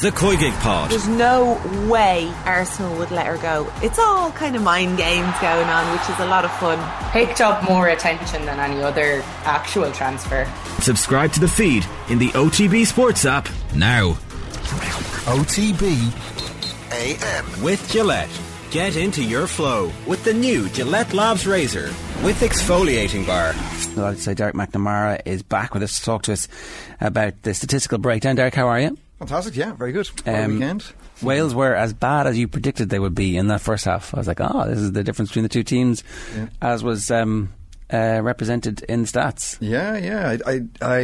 The Koigig Pod. There's no way Arsenal would let her go. It's all kind of mind games going on, which is a lot of fun. Picked up more attention than any other actual transfer. Subscribe to the feed in the OTB Sports app now. OTB AM. With Gillette. Get into your flow with the new Gillette Labs Razor with exfoliating bar. Well, I'd say Derek McNamara is back with us to talk to us about the statistical breakdown. Derek, how are you? Fantastic, yeah, very good. Um, weekend. Wales were as bad as you predicted they would be in that first half. I was like, oh, this is the difference between the two teams, yeah. as was um, uh, represented in stats. Yeah, yeah. I, I, I,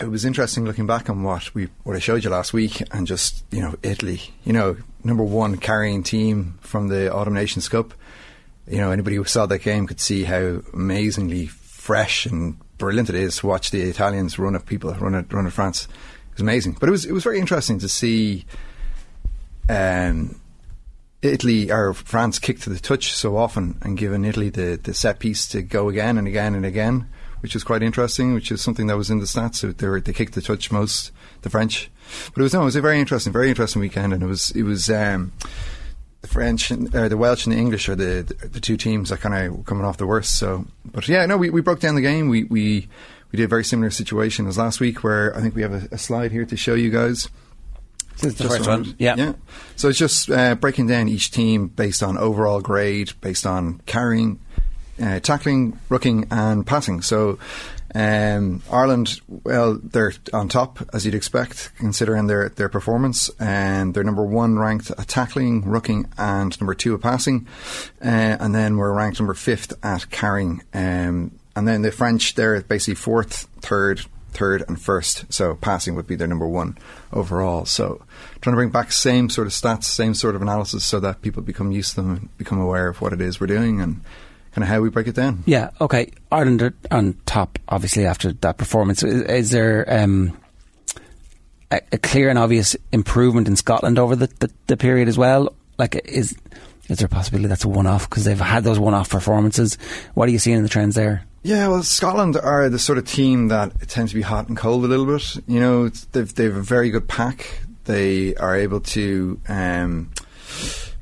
it was interesting looking back on what we what I showed you last week, and just you know Italy, you know, number one carrying team from the Autumn Nations Cup. You know, anybody who saw that game could see how amazingly fresh and brilliant it is to watch the Italians run at people, run at run at France. It was amazing, but it was it was very interesting to see. Um, Italy or France kicked to the touch so often and given Italy the, the set piece to go again and again and again, which is quite interesting, which is something that was in the stats. So they, were, they kicked the touch most, the French. But it was, no, it was a very interesting, very interesting weekend and it was, it was, um, the French, and, uh, the Welsh and the English are the, the, the two teams that kind of coming off the worst. So, but yeah, no, we, we broke down the game. We, we, we did a very similar situation as last week where I think we have a, a slide here to show you guys. This is the first one. Yeah. Yeah. So it's just uh, breaking down each team based on overall grade, based on carrying, uh, tackling, rucking, and passing. So um, Ireland, well, they're on top as you'd expect, considering their their performance, and they're number one ranked at tackling, rucking, and number two at passing, uh, and then we're ranked number fifth at carrying. Um, and then the French, they're basically fourth, third, third and first. So passing would be their number one overall. So trying to bring back same sort of stats, same sort of analysis, so that people become used to them and become aware of what it is we're doing and kind of how we break it down. Yeah. Okay. Ireland are on top, obviously after that performance. Is, is there um, a, clear and obvious improvement in Scotland over the, the, the period as well? Like is is there a possibility that's a one off because they've had those one off performances? What are you seeing in the trends there? Yeah, well, Scotland are the sort of team that tends to be hot and cold a little bit. You know, they've they've a very good pack. They are able to um,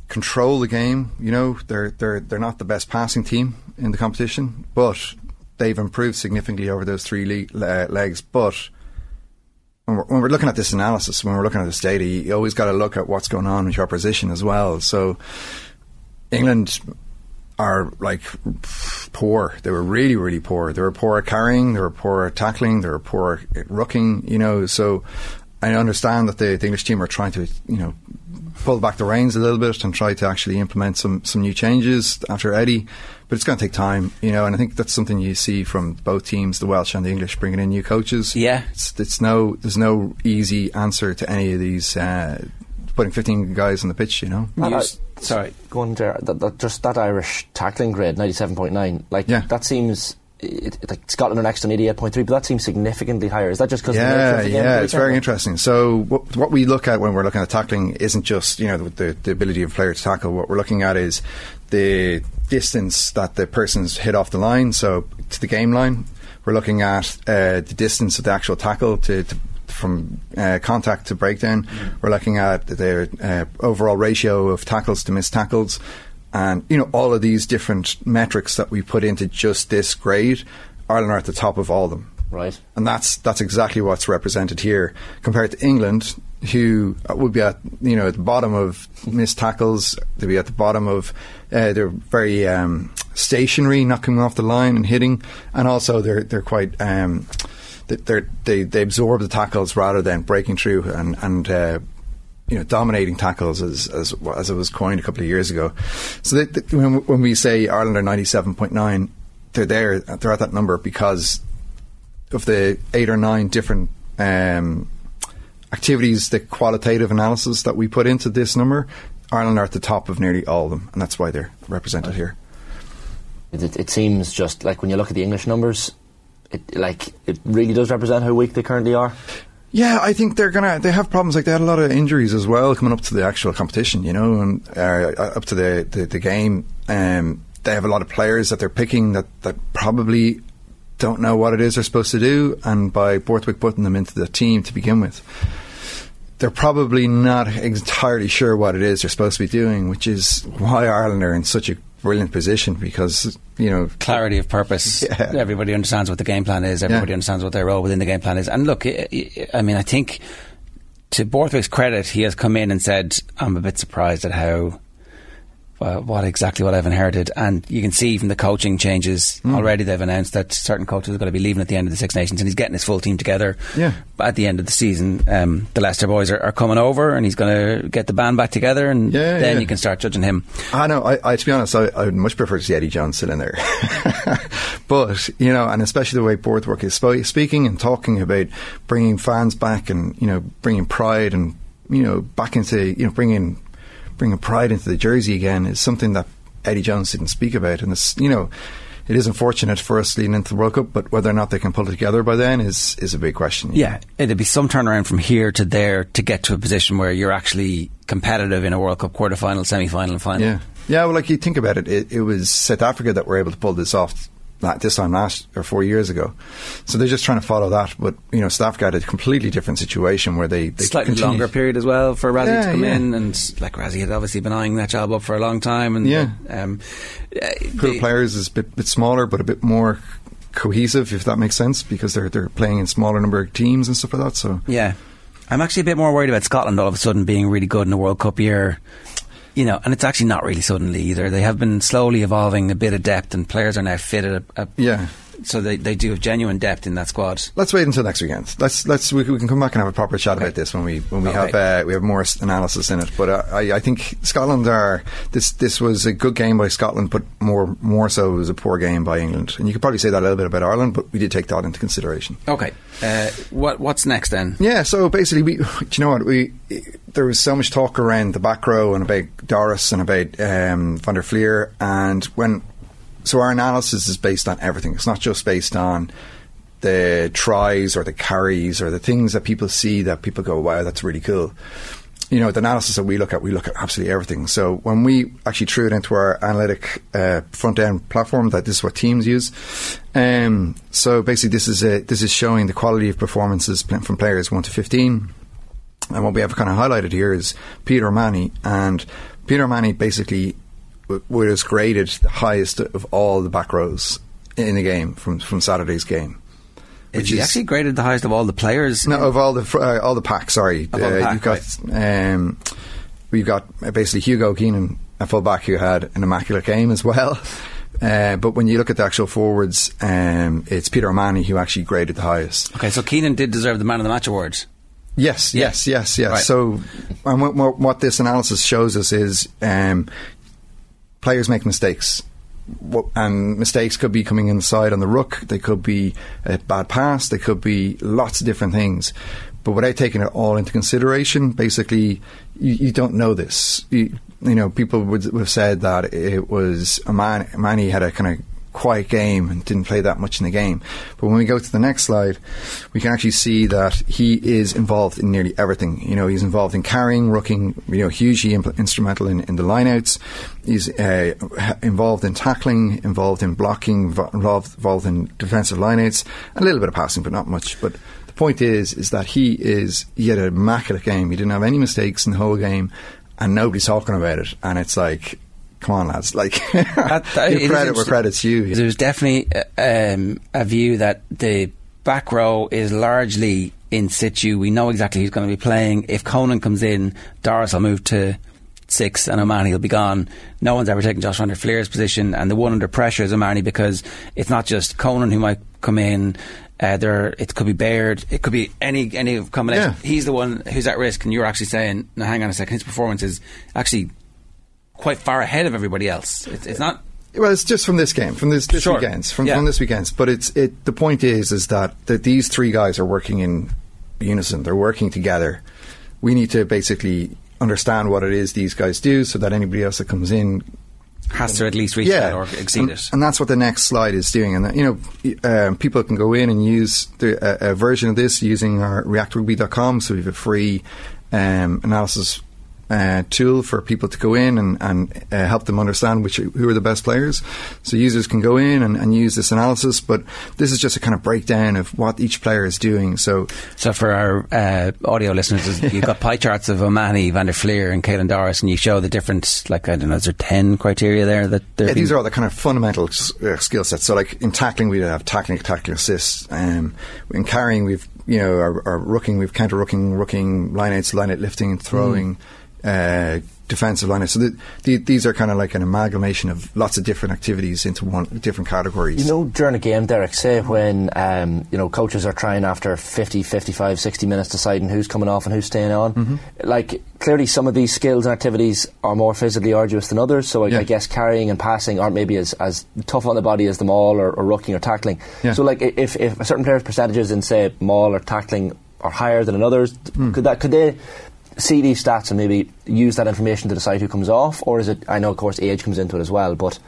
control the game. You know, they're they're they're not the best passing team in the competition, but they've improved significantly over those three le- legs. But when we're, when we're, looking at this analysis, when we're looking at this data, you always got to look at what's going on with your position as well. So England are like poor. They were really, really poor. They were poor at carrying. They were poor at tackling. They were poor at rucking. You know, so I understand that the, the English team are trying to, you know, pull back the reins a little bit and try to actually implement some some new changes after Eddie. But it's going to take time, you know, and I think that's something you see from both teams, the Welsh and the English, bringing in new coaches. Yeah, it's, it's no there's no easy answer to any of these. Uh, putting 15 guys on the pitch, you know. Sorry, going there, that, that, just that Irish tackling grade, 97.9, like, yeah. that seems it, it, like Scotland are next on 88.3, but that seems significantly higher. Is that just because yeah, yeah, it's very interesting. So what, what, we look at when we're looking at tackling isn't just you know the, the ability of a player to tackle. What we're looking at is the distance that the person's hit off the line, so to the game line. We're looking at uh, the distance of the actual tackle to, to from uh, contact to breakdown. Mm. We're looking at the uh, overall ratio of tackles to missed tackles, and you know all of these different metrics that we put into just this grade. Ireland are at the top of all of them. Right. And that's that's exactly what's represented here compared to England, who would be at you know at the bottom of missed tackles. They'd be at the bottom of uh, they're very um, stationary, not coming off the line and hitting, and also they're they're quite. Um, they they absorb the tackles rather than breaking through and and uh, you know dominating tackles as, as as it was coined a couple of years ago. So they, they, when, when we say Ireland are ninety seven point nine, they're there. They're at that number because of the eight or nine different. Um, activities, the qualitative analysis that we put into this number, Ireland are at the top of nearly all of them, and that's why they're represented here. It, it, seems just like when you look at the English numbers, it like it really does represent how weak they currently are. Yeah, I think they're gonna. They have problems. Like they had a lot of injuries as well coming up to the actual competition. You know, and uh, up to the the, the game. Um, they have a lot of players that they're picking that that probably don't know what it is they're supposed to do, and by Borthwick putting them into the team to begin with, they're probably not entirely sure what it is they're supposed to be doing, which is why Ireland are in such a brilliant position because you know clarity of purpose. Yeah. Everybody understands what the game plan is. Everybody yeah. understands what their role within the game plan is. And look, I mean, I think to Borthwick's credit, he has come in and said, "I'm a bit surprised at how." Uh, what exactly what I've inherited. And you can see from the coaching changes mm. already, they've announced that certain coaches are going to be leaving at the end of the Six Nations, and he's getting his full team together. Yeah. At the end of the season, um, the Leicester boys are, are, coming over, and he's going to get the band back together, and yeah, then yeah. you can start judging him. I know. I, I to be honest, I, I, would much prefer to see Eddie Jones still in there. but you know, and especially the way Borthwick is sp- speaking and talking about bringing fans back, and you know, bringing pride and you know back into you know bringing bringing pride into the jersey again is something that Eddie Jones didn't speak about, and it's you know it is unfortunate for us leading into the World Cup, but whether or not they can pull it together by then is is a big question. Yeah, know? it'd be some turnaround from here to there to get to a position where you're actually competitive in a World Cup quarter final, semi final, and final. Yeah, yeah. Well, like you think about it, it, it was South Africa that were able to pull this off this time last or four years ago. So they're just trying to follow that. But you know, Staff got a completely different situation where they, they slightly continued. longer period as well for Rassie yeah, to come yeah. in, and like Rassie had obviously been eyeing that job up for a long time. And yeah, um, pool players is a bit, bit smaller, but a bit more cohesive, if that makes sense, because they're they're playing in smaller number of teams and stuff like that. So yeah. I'm actually a bit more worried about Scotland all of a sudden being really good in the World Cup year you know, and it's actually not really suddenly either. They have been slowly evolving a bit of depth, and players are now fitted. A, a, yeah. So they, they do have genuine depth in that squad. Let's wait until next weekend. Let's let's we, we can come back and have a proper chat okay. about this when we when we okay. have uh, we have more analysis in it. But uh, I, I think Scotland are this this was a good game by Scotland, but more more so it was a poor game by England. And you could probably say that a little bit about Ireland, but we did take that into consideration. Okay. Uh, what what's next then? Yeah. So basically, we do you know what we there was so much talk around the back row and about Doris and about um, Van der Flier, and when so our analysis is based on everything. It's not just based on the tries or the carries or the things that people see that people go, wow, that's really cool. You know, the analysis that we look at, we look at absolutely everything. So when we actually threw it into our analytic uh, front end platform, that this is what teams use. Um, so basically, this is a, this is showing the quality of performances from players one to fifteen. And what we have kind of highlighted here is Peter O'Mahony, and Peter O'Mahony basically was graded the highest of all the back rows in the game from from Saturday's game. Which is he actually graded the highest of all the players? No, of all the uh, all the packs. Sorry, uh, pack, you've got right. um, we've got basically Hugo Keenan, a fullback who had an immaculate game as well. Uh, but when you look at the actual forwards, um, it's Peter O'Mahony who actually graded the highest. Okay, so Keenan did deserve the man of the match award. Yes, yes, yes, yes. Right. So, and what, what, this analysis shows us is um, players make mistakes. And mistakes could be coming inside on the ruck, they could be a bad pass, they could be lots of different things. But without taking it all into consideration, basically, you, you don't know this. You, you, know, people would, have said that it was a man, Manny had a kind of quiet game and didn't play that much in the game. But when we go to the next slide, we can actually see that he is involved in nearly everything. You know, he's involved in carrying, rucking, you know, hugely instrumental in, in the lineouts. He's uh, involved in tackling, involved in blocking, involved, involved in defensive lineouts, a little bit of passing, but not much. But the point is, is that he is, he had an immaculate game. He didn't have any mistakes in the whole game and nobody's talking about it. And it's like, come on, lads. Like, that, that, give credit where credit's due. There's definitely uh, um, a view that the back row is largely in situ. We know exactly who's going to be playing. If Conan comes in, Doris will move to six and O'Mahony will be gone. No one's ever taken Josh van der Flier's position, and the one under pressure is O'Mahony because it's not just Conan who might come in. Uh, there, it could be Baird, it could be any any combination. Yeah. He's the one who's at risk, and you're actually saying, "Now, hang on a second, his performance is actually quite far ahead of everybody else. It's, it's not. Well, it's just from this game, from this, this sure. weekend's, from, yeah. from this weekend's. But it's it. The point is, is that that these three guys are working in unison. They're working together. We need to basically understand what it is these guys do, so that anybody else that comes in has to at least reach yeah. that or exceed and, it. And that's what the next slide is doing. And, that, you know, um, people can go in and use the, a, a, version of this using our reactrugby.com. So we have a free um, analysis uh, tool for people to go in and, and uh, help them understand which who are the best players. So users can go in and, and, use this analysis, but this is just a kind of breakdown of what each player is doing. So, so for our uh, audio listeners, you've got pie charts of O'Mahony, Van der Flier, and Caelan Doris, and you show the different, like I don't know, is there ten criteria there that? Yeah, these are all the kind of fundamental uh, skill sets. So, like in tackling, we have tackling, tackling assists. Um, in carrying, we've you know our, our rucking, we've counter rucking, rucking, line outs, line out lifting, throwing. Mm uh, defensive line. So the, the, these are kind of like an amalgamation of lots of different activities into one different categories. You know, during a game, Derek, say when um, you know coaches are trying after 50, 55, 60 minutes deciding who's coming off and who's staying on. Mm-hmm. Like clearly, some of these skills and activities are more physically arduous than others. So I, yeah. I guess carrying and passing aren't maybe as, as tough on the body as the maul or, or rucking or tackling. Yeah. So like if, if a certain player's percentages in say maul or tackling are higher than in others, mm. could that could they see these stats and maybe use that information to decide who comes off, or is it? I know, of course, age comes into it as well, but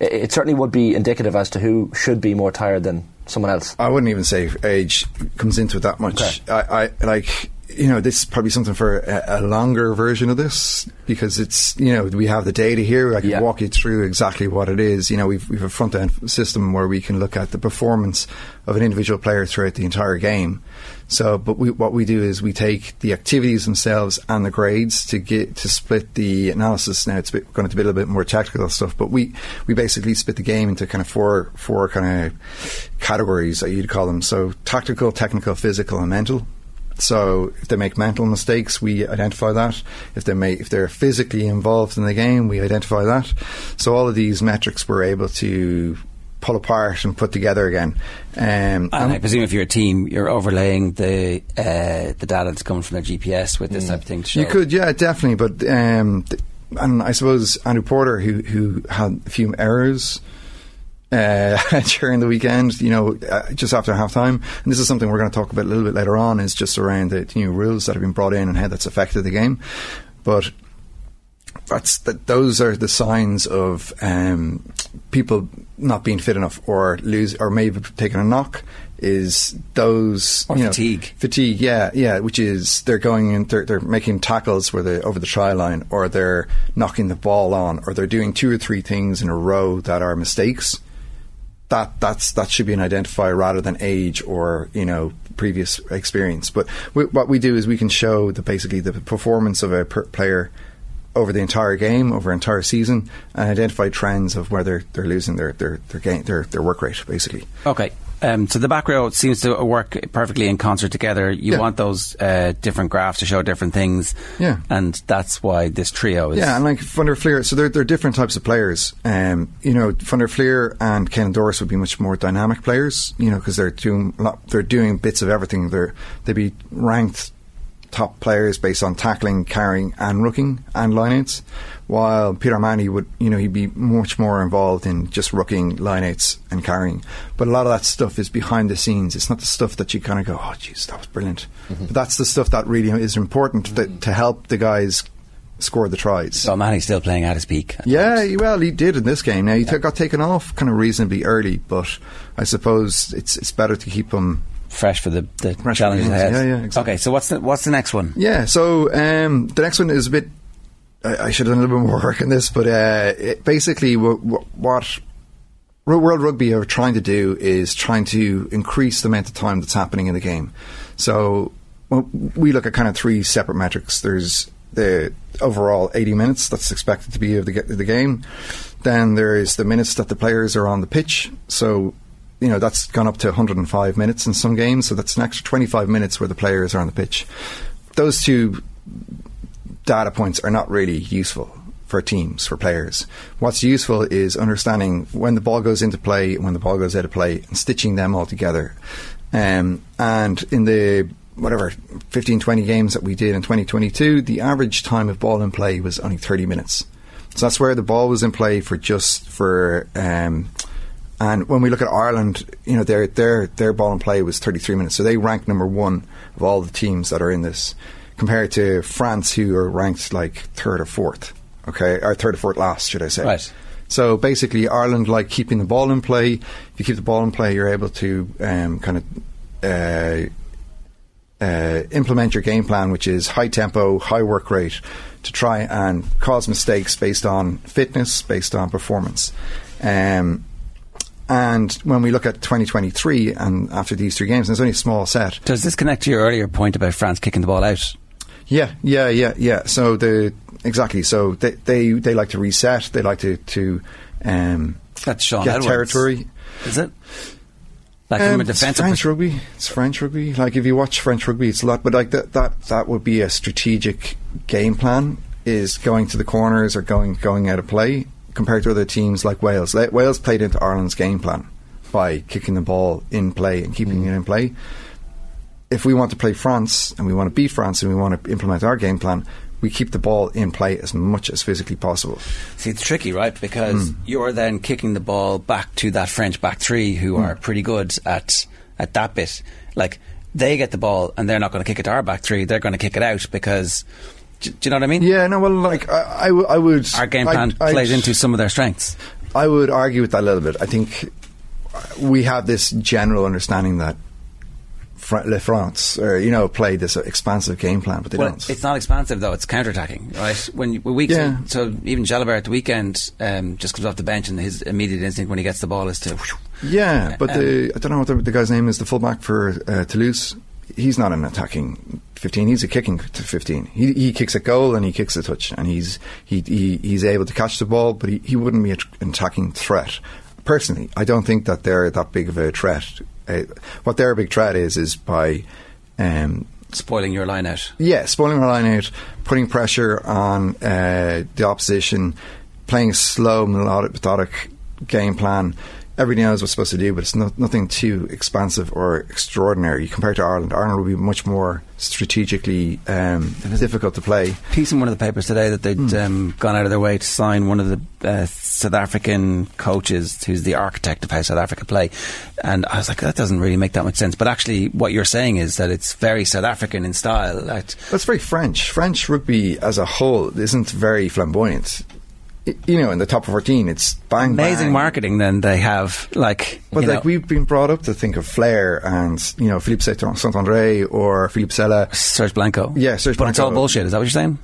it, it certainly would be indicative as to who should be more tired than someone else. I wouldn't even say age comes into it that much. Okay. I, I like you know, this is probably something for a, a, longer version of this because it's, you know, we have the data here. I can yeah. walk you through exactly what it is. You know, we've, we've a front end system where we can look at the performance of an individual player throughout the entire game. So, but we, what we do is we take the activities themselves and the grades to get to split the analysis. Now it's bit, going to be a little bit more tactical stuff, but we we basically split the game into kind of four four kind of categories that you'd call them. So, tactical, technical, physical, and mental. So if they make mental mistakes, we identify that. If they make, if they're physically involved in the game, we identify that. So all of these metrics we're able to pull apart and put together again. Um, and I presume if you're a team, you're overlaying the uh, the data that's coming from their GPS with this mm. type of thing. You could, yeah, definitely. But um, th- and I suppose Andrew Porter, who who had a few errors uh, during the weekend, you know, uh, just after half time. And this is something we're going to talk about a little bit later on, is just around the new rules that have been brought in and how that's affected the game. But that's that, those are the signs of um, people not being fit enough or lose or maybe taking a knock is those or you fatigue know, fatigue yeah yeah which is they're going in they're, they're making tackles where they over the try line or they're knocking the ball on or they're doing two or three things in a row that are mistakes that that's that should be an identifier rather than age or you know previous experience. But we, what we do is we can show the basically the performance of a per player over the entire game, over entire season, and identify trends of where they're, they're losing their their their, game, their their work rate, basically. Okay, um, so the back row seems to work perfectly in concert together. You yeah. want those uh, different graphs to show different things. Yeah. And that's why this trio is. Yeah, and like Van der Flier, so they're, they're different types of players. Um, you know, Van der Flier and Caelan Doris would be much more dynamic players, you know, because they're doing, they're doing bits of everything. They're, they'd be ranked top players based on tackling, carrying, and rucking and lineouts. While Peter O'Mahony would, you know, he'd be much more involved in just rooking, lineouts, and carrying. But a lot of that stuff is behind the scenes. It's not the stuff that you kind of go, "Oh, jeez, that was brilliant." Mm-hmm. But that's the stuff that really is important mm-hmm. to, to help the guys score the tries. So Manny's still playing at his peak. Yeah, well, he did in this game. Now he yeah. t- got taken off kind of reasonably early, but I suppose it's it's better to keep him fresh for the, the challenges ahead. Yeah, yeah, exactly. Okay, so what's the what's the next one? Yeah, so um, the next one is a bit. I, I, should have done a little bit more work on this, but uh, it, basically, what, what World Rugby are trying to do is trying to increase the amount of time that's happening in the game. So well, we look at kind of three separate metrics. There's the overall 80 minutes that's expected to be of the, the game. Then there is the minutes that the players are on the pitch. So you know that's gone up to 105 minutes in some games, so that's an extra 25 minutes where the players are on the pitch. Those two data points are not really useful for teams, for players. What's useful is understanding when the ball goes into play, when the ball goes out of play, and stitching them all together. Um, and in the whatever 15, 20 games that we did in 2022, the average time of ball in play was only 30 minutes. So that's where the ball was in play for just for um, and when we look at Ireland, you know, their their their ball and play was 33 minutes, so they rank number one of all the teams that are in this, compared to France, who are ranked like third or fourth. Okay, or third or fourth last, should I say? Right. So basically, Ireland like keeping the ball in play. If you keep the ball in play, you're able to um, kind of uh, uh, implement your game plan, which is high tempo, high work rate, to try and cause mistakes based on fitness, based on performance. Um, and when we look at 2023 and after these three games, there's only a small set. Does this connect to your earlier point about France kicking the ball out? Yeah, yeah, yeah, yeah. So the exactly. So they they, they like to reset. They like to to um, That's Shaun get Edwards. territory. Is it? Like Um, from a it's French rugby. It's French rugby. Like if you watch French rugby, it's a lot. But like that, that that would be a strategic game plan. Is going to the corners or going going out of play compared to other teams like Wales. Le- Wales played into Ireland's game plan by kicking the ball in play and keeping it in play. If we want to play France and we want to beat France and we want to implement our game plan, we keep the ball in play as much as physically possible. See, it's tricky, right? Because Hmm. you're then kicking the ball back to that French back three, who Hmm. are pretty good at at that bit. Like they get the ball, and they're not going to kick it to our back three. They're going to kick it out because. Do, do you know what I mean? Yeah, no, well, like I, I, w- I would. Our game I- plan I'd- plays into some of their strengths. I would argue with that a little bit. I think we have this general understanding that Fr- Le France, or you know, play this expansive game plan, but they Well, don't. it's not expansive though; it's counter-attacking, right? When we Yeah. so, so even Jalibert at the weekend um, just comes off the bench, and his immediate instinct when he gets the ball is to. yeah, but um, the I don't know what the, the guy's name is. The fullback for uh, Toulouse, he's not an attacking fifteen. He's a kicking to fifteen. He, he kicks a goal and he kicks a touch, and he's he, he he's able to catch the ball, but he, he wouldn't be an attacking threat. Personally, I don't think that they're that big of a threat. Uh, what their big threat is is by um, spoiling your line out. Yeah, spoiling the line out, putting pressure on uh, the opposition, playing a slow, melodic, methodic game plan. Everybody knows what's supposed to do, but it's not, nothing too expansive or extraordinary compared to Ireland. Ireland will be much more strategically um, difficult to play. piece in one of the papers today that they'd Hmm. um, gone out of their way to sign one of the uh, South African coaches who's the architect of how South Africa play. And I was like, that doesn't really make that much sense. But actually, what you're saying is that it's very South African in style. That's very French. French rugby as a whole isn't very flamboyant. I- You know, in the top 14, it's bang, amazing bang. marketing then they have. Like, But like know, we've been brought up to think of Flair and you know Philippe Saint Andre or Philippe Sella. Serge Blanco. Yeah, Serge But it's all bullshit. Is that what you're saying?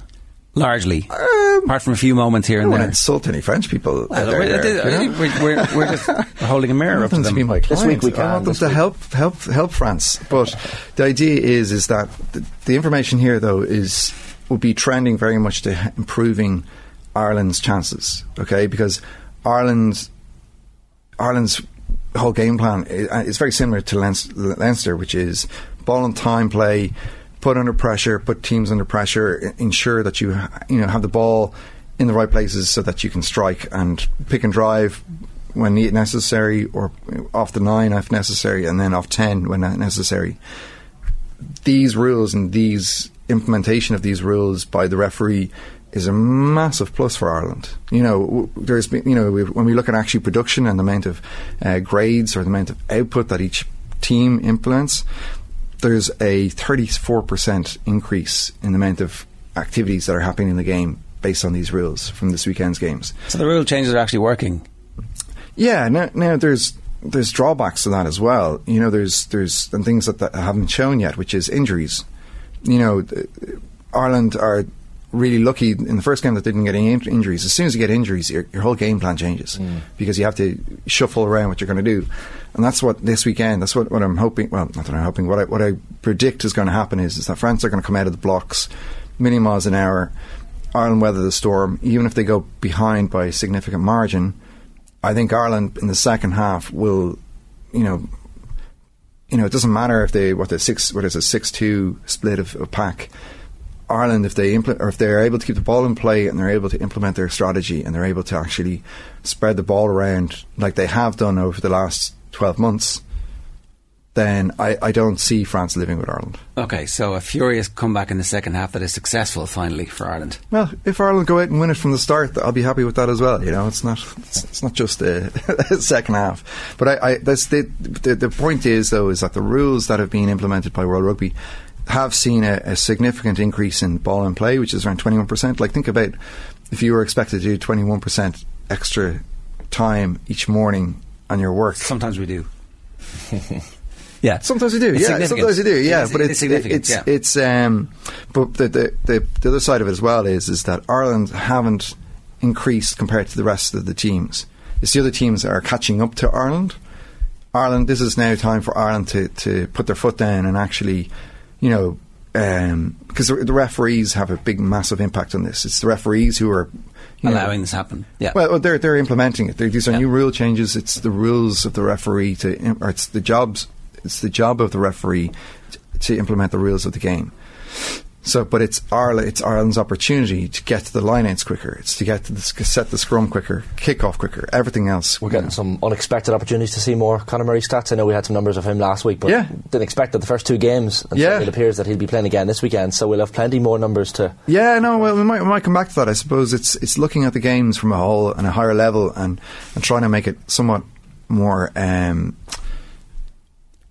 Largely. Um, Apart from a few moments here I and don't want to insult any French people. out Well, there, we're, there, you know? we're, we're, we're just holding a mirror up to them to them. be my This week we I want can, them to week. help help help France. But the idea is is that the, the information here though is will be trending very much to improving Ireland's chances. Okay, because Ireland Ireland's whole game plan is, uh, very similar to Leinster, which is ball and time play, put under pressure, put teams under pressure, ensure that you you know have the ball in the right places so that you can strike and pick and drive when ne- necessary, or off the nine if necessary, and then off ten when necessary. These rules and these implementation of these rules by the referee is a massive plus for Ireland. You know, there's been, you know, when we look at actually production and the amount of uh, grades or the amount of output that each team implements, there's a 34% increase in the amount of activities that are happening in the game based on these rules from this weekend's games. So the rule changes are actually working. Yeah, now, now there's there's drawbacks to that as well. You know, there's there's and things that, that haven't shown yet, which is injuries. You know, Ireland are really lucky in the first game that they didn't get any in- injuries. As soon as you get injuries, your, your whole game plan changes mm. because you have to shuffle around what you're going to do, and that's what this weekend. That's what, what I'm hoping. Well, not that I'm hoping. What I what I predict is going to happen is is that France are going to come out of the blocks, many miles an hour. Ireland weather the storm, even if they go behind by a significant margin. I think Ireland in the second half will, you know, you know, it doesn't matter if they what the six what is a six two split of, of pack. Ireland, if they implement or if they're able to keep the ball in play and they're able to implement their strategy and they're able to actually spread the ball around like they have done over the last twelve months, then I, I don't see France living with Ireland. Okay, so a furious comeback in the second half that is successful finally for Ireland. Well, if Ireland go out and win it from the start, I'll be happy with that as well. You know, it's not it's, it's not just uh, a, second half. But I, I that's the, the the point is though is that the rules that have been implemented by World Rugby have seen a, a significant increase in ball and play, which is around twenty one percent. Like think about if you were expected to do twenty one percent extra time each morning on your work. Sometimes we do. Yeah. Sometimes we do. It's yeah, sometimes they do. Yeah, It's- but it's it's significant, It's yeah. it's um, but the, the the the other side of it as well is is that Ireland haven't increased compared to the rest of the teams. It's the other teams that are catching up to Ireland. Ireland. This is now time for Ireland to to put their foot down and actually, you know. Um, because the, the referees have a big, massive impact on this. It's the referees who are you know, allowing this happen. Yeah. well, they're they're implementing it. They're, these are Yeah. new rule changes. It's the rules of the referee to, or it's the jobs. It's the job of the referee t- to implement the rules of the game. So, but it's Ireland. It's Ireland's opportunity to get to the lineouts quicker. It's to get to the, set the scrum quicker, kick off quicker. Everything else. We're getting know. some unexpected opportunities to see more Conor Murray stats. I know we had some numbers of him last week, but Yeah. didn't expect that the first two games. And Yeah. it appears that he'll be playing again this weekend, so we'll have plenty more numbers to. Yeah, no, well, we might, we might come back to that. I suppose it's it's looking at the games from a whole and a higher level and, and trying to make it somewhat more, um,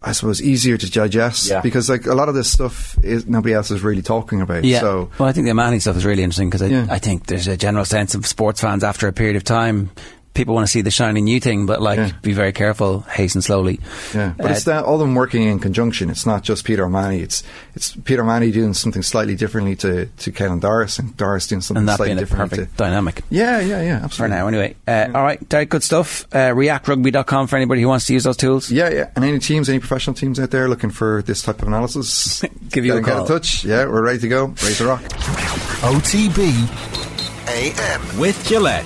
I suppose, easier to digest. Yeah. Because like a lot of this stuff is nobody else is really talking about. Yeah. So well, I think the O'Mahony stuff is really interesting because I, Yeah. I think there's a general sense of sports fans after a period of time. People want to see the shiny new thing, but like, Yeah. be very careful, hasten slowly. yeah, but Uh, it's that all them working in conjunction. It's not just Peter O'Mahony. It's it's Peter O'Mahony doing something slightly differently to to Caelan Doris and Doris doing something and that slightly being a differently. perfect To, dynamic. yeah, yeah, yeah, Absolutely. For now, anyway. Uh, All right, Derek, good stuff. Uh, reactrugby.com for anybody who wants to use those tools. Yeah, yeah. And any teams, any professional teams out there looking for this type of analysis, Give you get, a get call. in touch. Yeah, we're ready to go, ready to rock. OTB AM. With Gillette.